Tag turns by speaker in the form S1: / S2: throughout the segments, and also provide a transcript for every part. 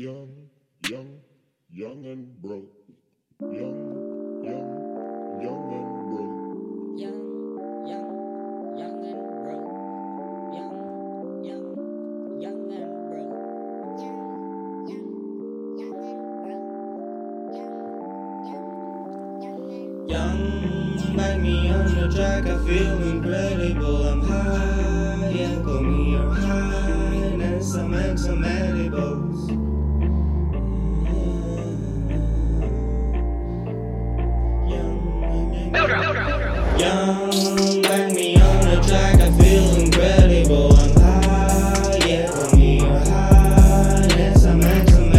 S1: young, young, young and broke. Young, young, young and broke.
S2: Young, young, young and broke. Young, young, young and broke.
S3: Young, young, young and broke. Young, young, young and
S4: Young, Banh Mi on the track, I feel incredible. Young, Banh Mi on the track, I feel incredible. I'm high, yeah, call me your highness. I make some.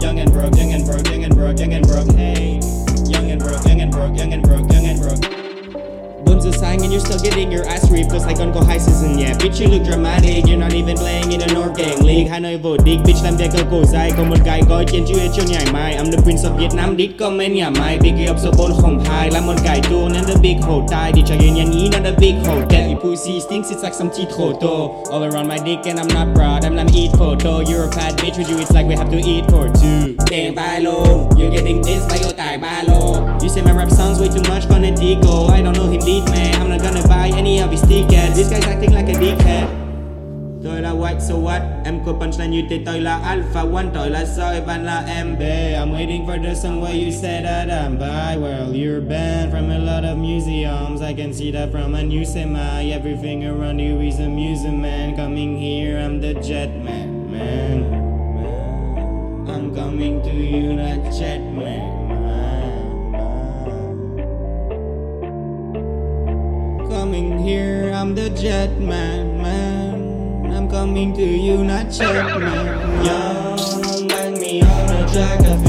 S4: Young and broke, young and broke, young and broke, young and broke, hey. Young and broke, young and broke, young and broke, young and broke. Bones aside and you're still getting your ass reaped Cause like go high season, yeah Bitch, you look dramatic You're not even in a North League. Hà Nội vô địch Bitch làm đẹp cơ cổ dài. Còn một guy gọi chiến chữ cho nhảy mai I'm the prince of Vietnam Đít có mấy nhà mai Big up số 402 Là một guy tuôn And the big hole tie Đi cho yên nhà nhí Not a big That you pussy stinks It's like some teeth photo All around my dick And I'm not proud. I'm làm eat photo You're a fat bitch With you it's like we have to eat for two. Damn ba You're getting this by your tài ba lô You say my rap sounds way too much Gonna deco oh. I don't know him deep man. I'm not gonna buy any of his tickets. This guy's acting like a dickhead. Tôi là White so what Em có punchline như thế tôi là Alpha Wann Tôi là Soi Van là MB I'm waiting for the song where you said that I'm by Well you're banned from a lot of museums I can see that from a new semi Everything around you is a museum man Coming here I'm the jet man Man, man. I'm coming to you not jet man. Coming here, I'm the jet man, man. Coming to you, not man. Young, Banh Mi on the track,